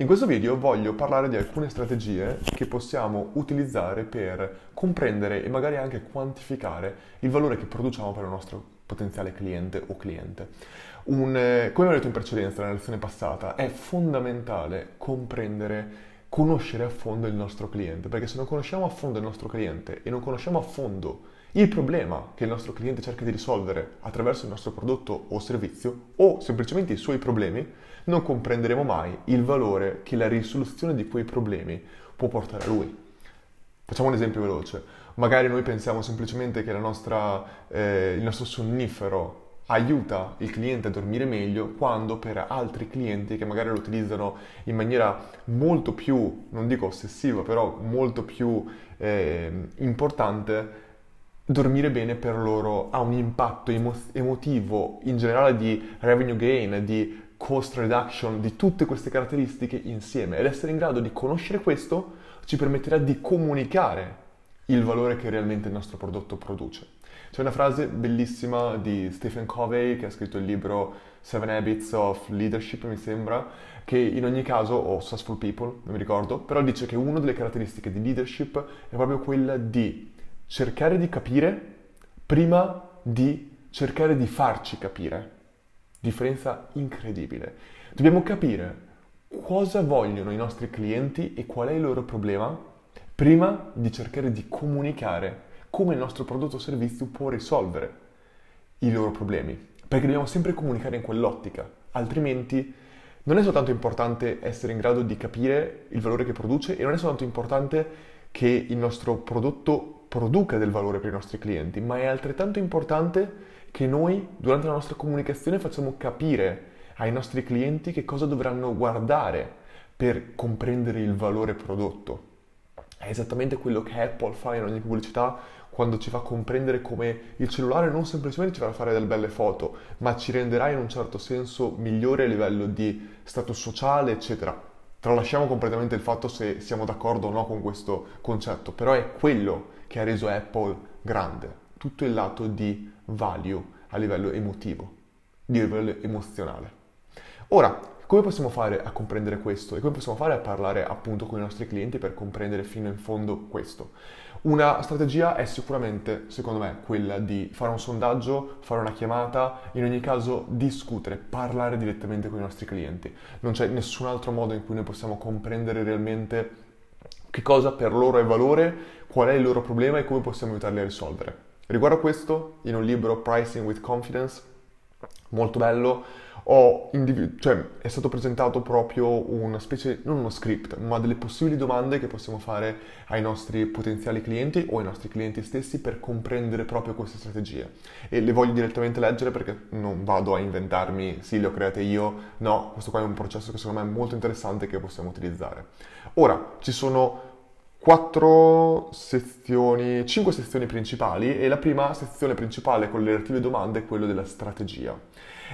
In questo video voglio parlare di alcune strategie che possiamo utilizzare per comprendere e magari anche quantificare il valore che produciamo per il nostro potenziale cliente o cliente. Un, eh, come ho detto in precedenza nella lezione passata, è fondamentale comprendere, conoscere a fondo il nostro cliente, perché se non conosciamo a fondo il nostro cliente e non conosciamo a fondo il problema che il nostro cliente cerca di risolvere attraverso il nostro prodotto o servizio o semplicemente i suoi problemi, non comprenderemo mai il valore che la risoluzione di quei problemi può portare a lui. Facciamo un esempio veloce. Magari noi pensiamo semplicemente che nostra, eh, il nostro sonnifero aiuta il cliente a dormire meglio quando per altri clienti che magari lo utilizzano in maniera molto più, non dico ossessiva, però molto più eh, importante, dormire bene per loro ha un impatto emo- emotivo in generale di revenue gain, di cost reduction, di tutte queste caratteristiche insieme. Ed essere in grado di conoscere questo ci permetterà di comunicare il valore che realmente il nostro prodotto produce. C'è una frase bellissima di Stephen Covey che ha scritto il libro Seven Habits of Leadership, mi sembra, che in ogni caso, o Successful People, non mi ricordo, però dice che una delle caratteristiche di leadership è proprio quella di cercare di capire prima di cercare di farci capire. Differenza incredibile. Dobbiamo capire cosa vogliono i nostri clienti e qual è il loro problema prima di cercare di comunicare come il nostro prodotto o servizio può risolvere i loro problemi. Perché dobbiamo sempre comunicare in quell'ottica, altrimenti non è soltanto importante essere in grado di capire il valore che produce e non è soltanto importante che il nostro prodotto produca del valore per i nostri clienti, ma è altrettanto importante che noi durante la nostra comunicazione facciamo capire ai nostri clienti che cosa dovranno guardare per comprendere il valore prodotto. È esattamente quello che Apple fa in ogni pubblicità quando ci fa comprendere come il cellulare non semplicemente ci farà fare delle belle foto, ma ci renderà in un certo senso migliore a livello di status sociale, eccetera. Tralasciamo completamente il fatto se siamo d'accordo o no con questo concetto, però è quello che ha reso Apple grande, tutto il lato di value a livello emotivo, di livello emozionale. Ora, come possiamo fare a comprendere questo e come possiamo fare a parlare appunto con i nostri clienti per comprendere fino in fondo questo? Una strategia è sicuramente, secondo me, quella di fare un sondaggio, fare una chiamata, in ogni caso discutere, parlare direttamente con i nostri clienti. Non c'è nessun altro modo in cui noi possiamo comprendere realmente che cosa per loro è valore, qual è il loro problema e come possiamo aiutarli a risolvere. Riguardo a questo, in un libro Pricing with Confidence, molto bello, individu- cioè, è stato presentato proprio una specie, non uno script, ma delle possibili domande che possiamo fare ai nostri potenziali clienti o ai nostri clienti stessi per comprendere proprio queste strategie. E le voglio direttamente leggere perché non vado a inventarmi, sì, le ho create io, no, questo qua è un processo che secondo me è molto interessante che possiamo utilizzare. Ora, ci sono quattro sezioni, cinque sezioni principali e la prima sezione principale con le relative domande è quella della strategia.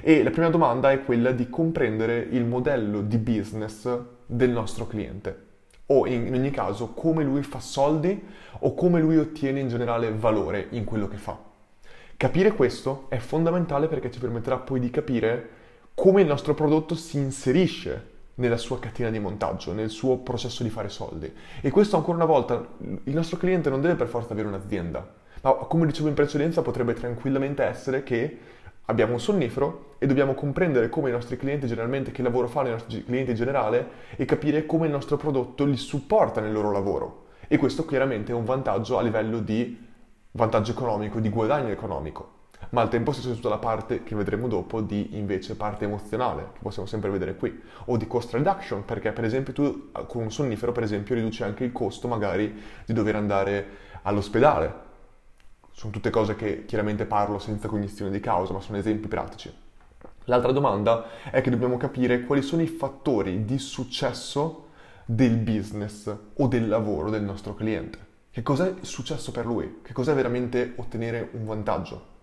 E la prima domanda è quella di comprendere il modello di business del nostro cliente o in, ogni caso come lui fa soldi o come lui ottiene in generale valore in quello che fa. Capire questo è fondamentale perché ci permetterà poi di capire come il nostro prodotto si inserisce nella sua catena di montaggio, nel suo processo di fare soldi. E questo ancora una volta, il nostro cliente non deve per forza avere un'azienda, ma come dicevo in precedenza potrebbe tranquillamente essere che abbiamo un sonnifero e dobbiamo comprendere come i nostri clienti generalmente, che lavoro fanno i nostri clienti in generale e capire come il nostro prodotto li supporta nel loro lavoro. E questo chiaramente è un vantaggio a livello di vantaggio economico, di guadagno economico ma al tempo stesso c'è tutta la parte che vedremo dopo di invece parte emozionale, che possiamo sempre vedere qui, o di cost reduction, perché per esempio tu con un sonnifero per esempio riduci anche il costo magari di dover andare all'ospedale. Sono tutte cose che chiaramente parlo senza cognizione di causa, ma sono esempi pratici. L'altra domanda è che dobbiamo capire quali sono i fattori di successo del business o del lavoro del nostro cliente. Che cos'è successo per lui? Che cos'è veramente ottenere un vantaggio?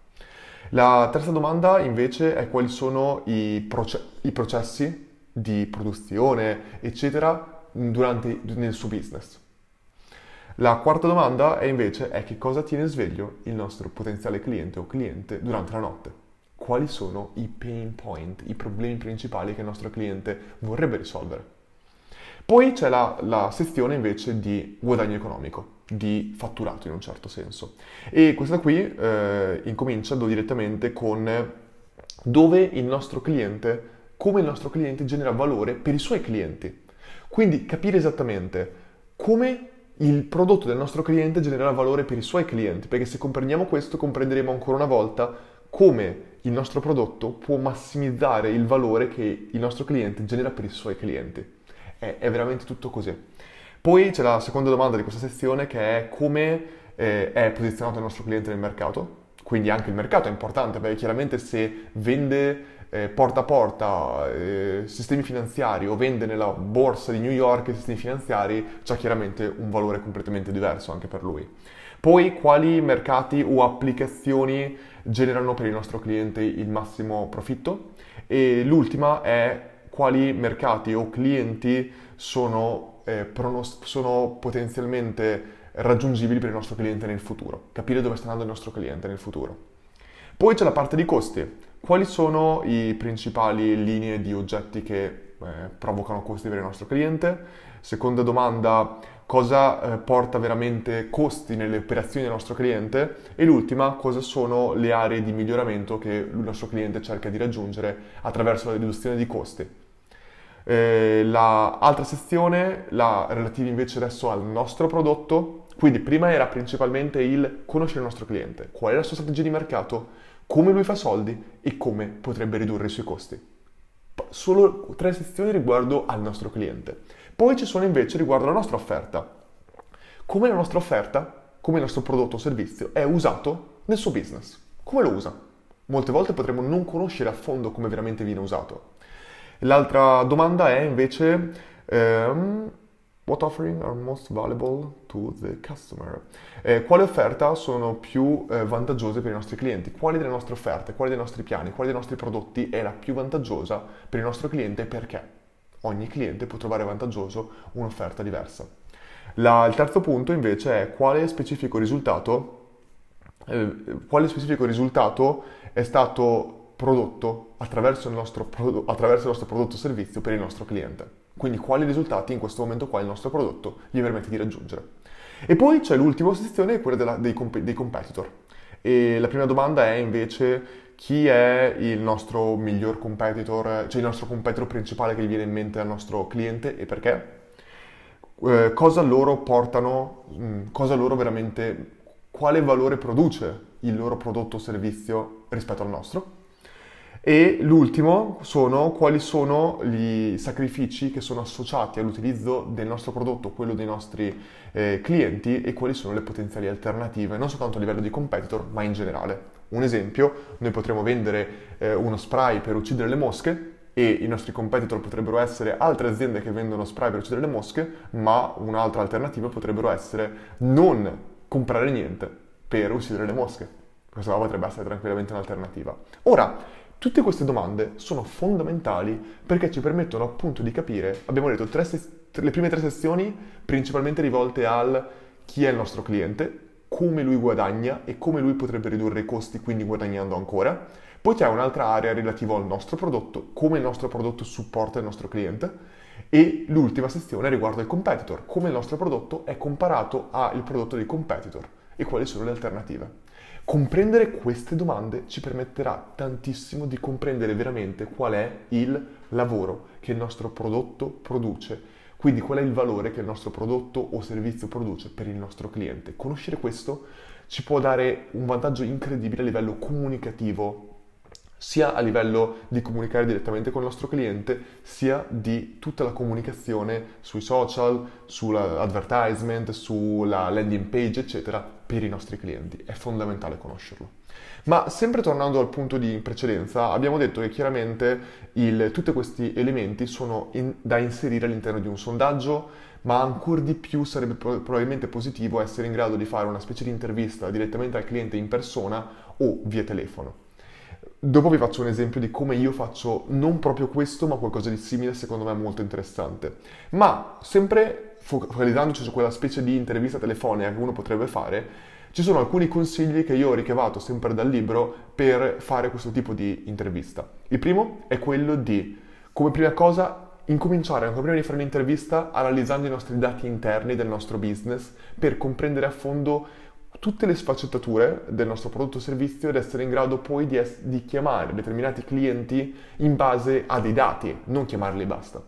La terza domanda invece è quali sono i, proce- i processi di produzione, eccetera, durante, nel suo business. La quarta domanda è invece è che cosa tiene sveglio il nostro potenziale cliente o cliente durante la notte. Quali sono i pain point, i problemi principali che il nostro cliente vorrebbe risolvere. Poi c'è la, la sezione invece di guadagno economico, di fatturato in un certo senso. E questa qui eh, incomincia direttamente con dove il nostro cliente, come il nostro cliente genera valore per i suoi clienti. Quindi capire esattamente come il prodotto del nostro cliente genererà valore per i suoi clienti, perché se comprendiamo questo comprenderemo ancora una volta come il nostro prodotto può massimizzare il valore che il nostro cliente genera per i suoi clienti. È, è veramente tutto così. Poi c'è la seconda domanda di questa sezione che è come eh, è posizionato il nostro cliente nel mercato. Quindi anche il mercato è importante perché chiaramente se vende eh, porta a porta eh, sistemi finanziari o vende nella borsa di New York sistemi finanziari, c'è chiaramente un valore completamente diverso anche per lui. Poi quali mercati o applicazioni generano per il nostro cliente il massimo profitto? E l'ultima è quali mercati o clienti sono, eh, pronost- sono potenzialmente raggiungibili per il nostro cliente nel futuro, capire dove sta andando il nostro cliente nel futuro. Poi c'è la parte di costi. Quali sono i principali linee di oggetti che eh, provocano costi per il nostro cliente? Seconda domanda, cosa eh, porta veramente costi nelle operazioni del nostro cliente? E l'ultima, cosa sono le aree di miglioramento che il nostro cliente cerca di raggiungere attraverso la riduzione di costi? Eh, l'altra sezione, la relativa invece adesso al nostro prodotto, quindi prima era principalmente il conoscere il nostro cliente, qual è la sua strategia di mercato, come lui fa soldi e come potrebbe ridurre i suoi costi. Solo tre sezioni riguardo al nostro cliente. Poi ci sono invece riguardo alla nostra offerta. Come la nostra offerta, come il nostro prodotto o servizio è usato nel suo business. Come lo usa? Molte volte potremmo non conoscere a fondo come veramente viene usato. L'altra domanda è invece ehm, What offering are most valuable to the customer? Eh, quali offerte sono più eh, vantaggiose per i nostri clienti? Quali delle nostre offerte, quali dei nostri piani, quali dei nostri prodotti è la più vantaggiosa per il nostro cliente e perché? Ogni cliente può trovare vantaggioso un'offerta diversa. La, il terzo punto invece è quale specifico risultato, eh, quale specifico risultato è stato prodotto attraverso il nostro, attraverso il nostro prodotto o servizio per il nostro cliente. Quindi quali risultati in questo momento qua il nostro prodotto gli permette di raggiungere. E poi c'è l'ultima sezione, quella della, dei, comp- dei competitor. E la prima domanda è invece chi è il nostro miglior competitor, cioè il nostro competitor principale che gli viene in mente al nostro cliente e perché? Eh, cosa loro portano, mh, mm, cosa loro veramente, quale valore produce il loro prodotto o servizio rispetto al nostro? E l'ultimo sono quali sono i sacrifici che sono associati all'utilizzo del nostro prodotto, quello dei nostri eh, clienti e quali sono le potenziali alternative, non soltanto a livello di competitor, ma in generale. Un esempio, noi potremmo vendere eh, uno spray per uccidere le mosche e i nostri competitor potrebbero essere altre aziende che vendono spray per uccidere le mosche, ma un'altra alternativa potrebbero essere non comprare niente per uccidere le mosche. Questa potrebbe essere tranquillamente un'alternativa. Ora, Tutte queste domande sono fondamentali perché ci permettono appunto di capire, abbiamo detto, se- le prime tre sezioni principalmente rivolte al chi è il nostro cliente, come lui guadagna e come lui potrebbe ridurre i costi quindi guadagnando ancora. Poi c'è un'altra area relativa al nostro prodotto, come il nostro prodotto supporta il nostro cliente. E l'ultima sezione riguarda il competitor, come il nostro prodotto è comparato al prodotto dei competitor e quali sono le alternative. Comprendere queste domande ci permetterà tantissimo di comprendere veramente qual è il lavoro che il nostro prodotto produce, quindi qual è il valore che il nostro prodotto o servizio produce per il nostro cliente. Conoscere questo ci può dare un vantaggio incredibile a livello comunicativo sia a livello di comunicare direttamente con il nostro cliente, sia di tutta la comunicazione sui social, sull'advertisement, sulla landing page, eccetera, per i nostri clienti. È fondamentale conoscerlo. Ma sempre tornando al punto di precedenza, abbiamo detto che chiaramente il, tutti questi elementi sono in, da inserire all'interno di un sondaggio, ma ancora di più sarebbe probabilmente positivo essere in grado di fare una specie di intervista direttamente al cliente in persona o via telefono. Dopo vi faccio un esempio di come io faccio non proprio questo, ma qualcosa di simile, secondo me molto interessante. Ma sempre focalizzandoci su quella specie di intervista telefonica che uno potrebbe fare, ci sono alcuni consigli che io ho ricavato sempre dal libro per fare questo tipo di intervista. Il primo è quello di, come prima cosa, incominciare ancora prima di fare un'intervista analizzando i nostri dati interni del nostro business per comprendere a fondo tutte le sfaccettature del nostro prodotto o servizio ed essere in grado poi di, es- di chiamare determinati clienti in base a dei dati, non chiamarli e basta.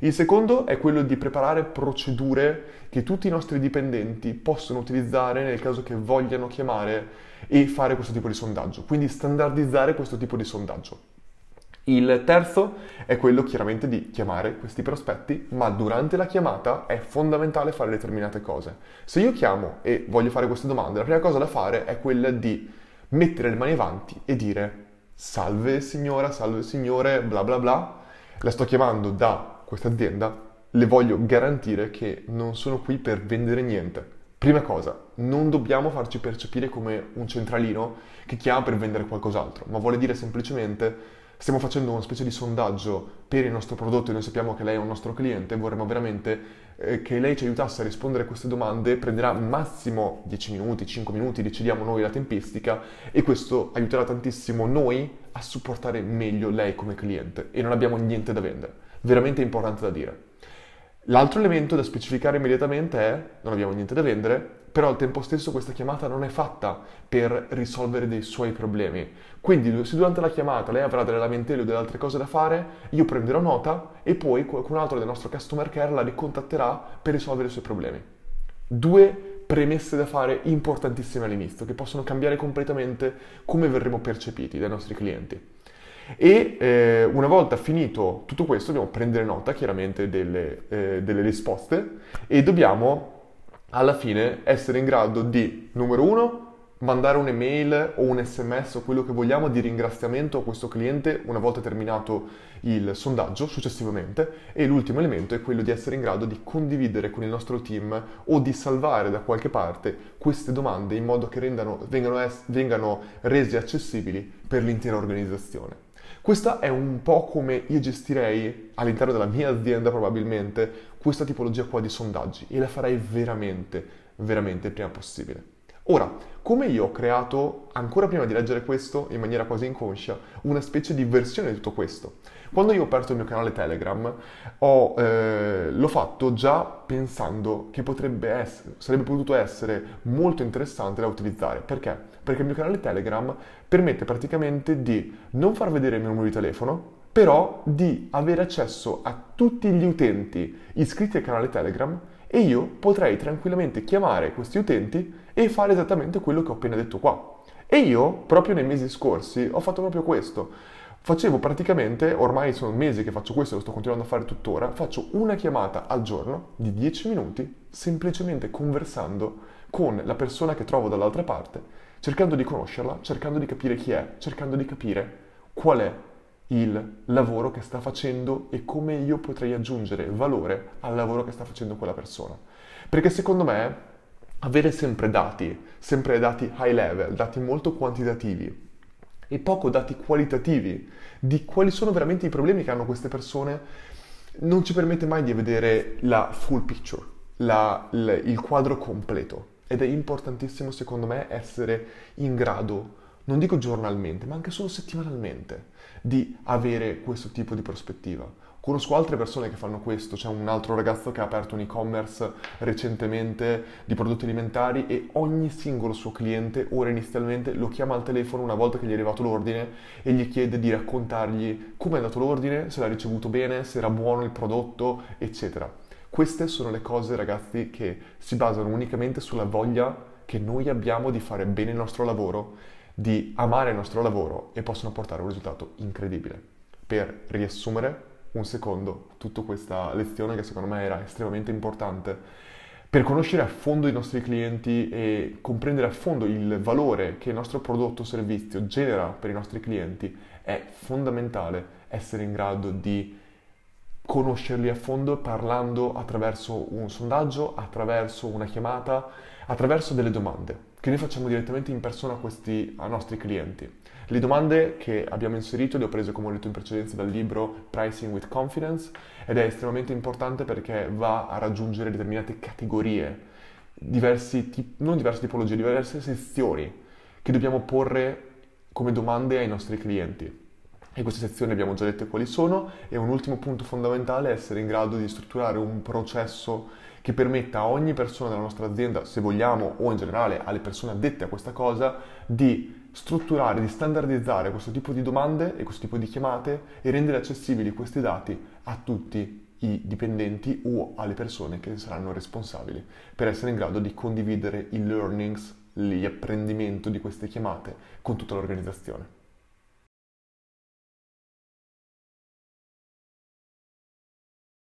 Il secondo è quello di preparare procedure che tutti i nostri dipendenti possono utilizzare nel caso che vogliano chiamare e fare questo tipo di sondaggio, quindi standardizzare questo tipo di sondaggio. Il terzo è quello chiaramente di chiamare questi prospetti, ma durante la chiamata è fondamentale fare determinate cose. Se io chiamo e voglio fare queste domande, la prima cosa da fare è quella di mettere le mani avanti e dire salve signora, salve signore, bla bla bla, la sto chiamando da questa azienda, le voglio garantire che non sono qui per vendere niente. Prima cosa, non dobbiamo farci percepire come un centralino che chiama per vendere qualcos'altro, ma vuole dire semplicemente stiamo facendo una specie di sondaggio per il nostro prodotto e noi sappiamo che lei è un nostro cliente, vorremmo veramente eh, che lei ci aiutasse a rispondere a queste domande, prenderà massimo 10 minuti, 5 minuti, decidiamo noi la tempistica e questo aiuterà tantissimo noi a supportare meglio lei come cliente e non abbiamo niente da vendere. Veramente importante da dire. L'altro elemento da specificare immediatamente è non abbiamo niente da vendere, però al tempo stesso questa chiamata non è fatta per risolvere dei suoi problemi. Quindi se durante la chiamata lei avrà delle lamentele o delle altre cose da fare, io prenderò nota e poi qualcun altro del nostro customer care la ricontatterà per risolvere i suoi problemi. Due premesse da fare importantissime all'inizio che possono cambiare completamente come verremo percepiti dai nostri clienti. E eh, una volta finito tutto questo dobbiamo prendere nota chiaramente delle, eh, delle risposte e dobbiamo alla fine essere in grado di, numero uno, mandare un'email o un sms o quello che vogliamo di ringraziamento a questo cliente una volta terminato il sondaggio successivamente e l'ultimo elemento è quello di essere in grado di condividere con il nostro team o di salvare da qualche parte queste domande in modo che rendano, vengano, es- vengano resi accessibili per l'intera organizzazione. Questa è un po' come io gestirei all'interno della mia azienda probabilmente questa tipologia qua di sondaggi e la farei veramente, veramente il prima possibile. Ora, come io ho creato, ancora prima di leggere questo, in maniera quasi inconscia, una specie di versione di tutto questo. Quando io ho aperto il mio canale Telegram, ho, eh, l'ho fatto già pensando che potrebbe essere, sarebbe potuto essere molto interessante da utilizzare. Perché? Perché il mio canale Telegram permette praticamente di non far vedere il mio numero di telefono, però di avere accesso a tutti gli utenti iscritti al canale Telegram e io potrei tranquillamente chiamare questi utenti e fare esattamente quello che ho appena detto qua. E io, proprio nei mesi scorsi, ho fatto proprio questo. Facevo praticamente, ormai sono mesi che faccio questo, lo sto continuando a fare tuttora, faccio una chiamata al giorno di 10 minuti, semplicemente conversando con la persona che trovo dall'altra parte, cercando di conoscerla, cercando di capire chi è, cercando di capire qual è il lavoro che sta facendo e come io potrei aggiungere valore al lavoro che sta facendo quella persona. Perché secondo me avere sempre dati, sempre dati high level, dati molto quantitativi e poco dati qualitativi di quali sono veramente i problemi che hanno queste persone, non ci permette mai di vedere la full picture, la, la, il quadro completo. Ed è importantissimo secondo me essere in grado, non dico giornalmente, ma anche solo settimanalmente, di avere questo tipo di prospettiva. Conosco altre persone che fanno questo, c'è un altro ragazzo che ha aperto un e-commerce recentemente di prodotti alimentari e ogni singolo suo cliente ora inizialmente lo chiama al telefono una volta che gli è arrivato l'ordine e gli chiede di raccontargli come è andato l'ordine, se l'ha ricevuto bene, se era buono il prodotto, eccetera. Queste sono le cose ragazzi che si basano unicamente sulla voglia che noi abbiamo di fare bene il nostro lavoro, di amare il nostro lavoro e possono portare un risultato incredibile. Per riassumere, un secondo tutta questa lezione che secondo me era estremamente importante. Per conoscere a fondo i nostri clienti e comprendere a fondo il valore che il nostro prodotto o servizio genera per i nostri clienti, è fondamentale essere in grado di conoscerli a fondo parlando attraverso un sondaggio, attraverso una chiamata, attraverso delle domande che noi facciamo direttamente in persona a questi ai nostri clienti. Le domande che abbiamo inserito le ho prese, come ho detto in precedenza, dal libro Pricing with Confidence ed è estremamente importante perché va a raggiungere determinate categorie, diversi tip- non diverse tipologie, diverse sezioni che dobbiamo porre come domande ai nostri clienti. E queste sezioni abbiamo già detto quali sono e un ultimo punto fondamentale è essere in grado di strutturare un processo che permetta a ogni persona della nostra azienda, se vogliamo, o in generale alle persone addette a questa cosa, di strutturare, di standardizzare questo tipo di domande e questo tipo di chiamate e rendere accessibili questi dati a tutti i dipendenti o alle persone che saranno responsabili per essere in grado di condividere i learnings, l'apprendimento di queste chiamate con tutta l'organizzazione.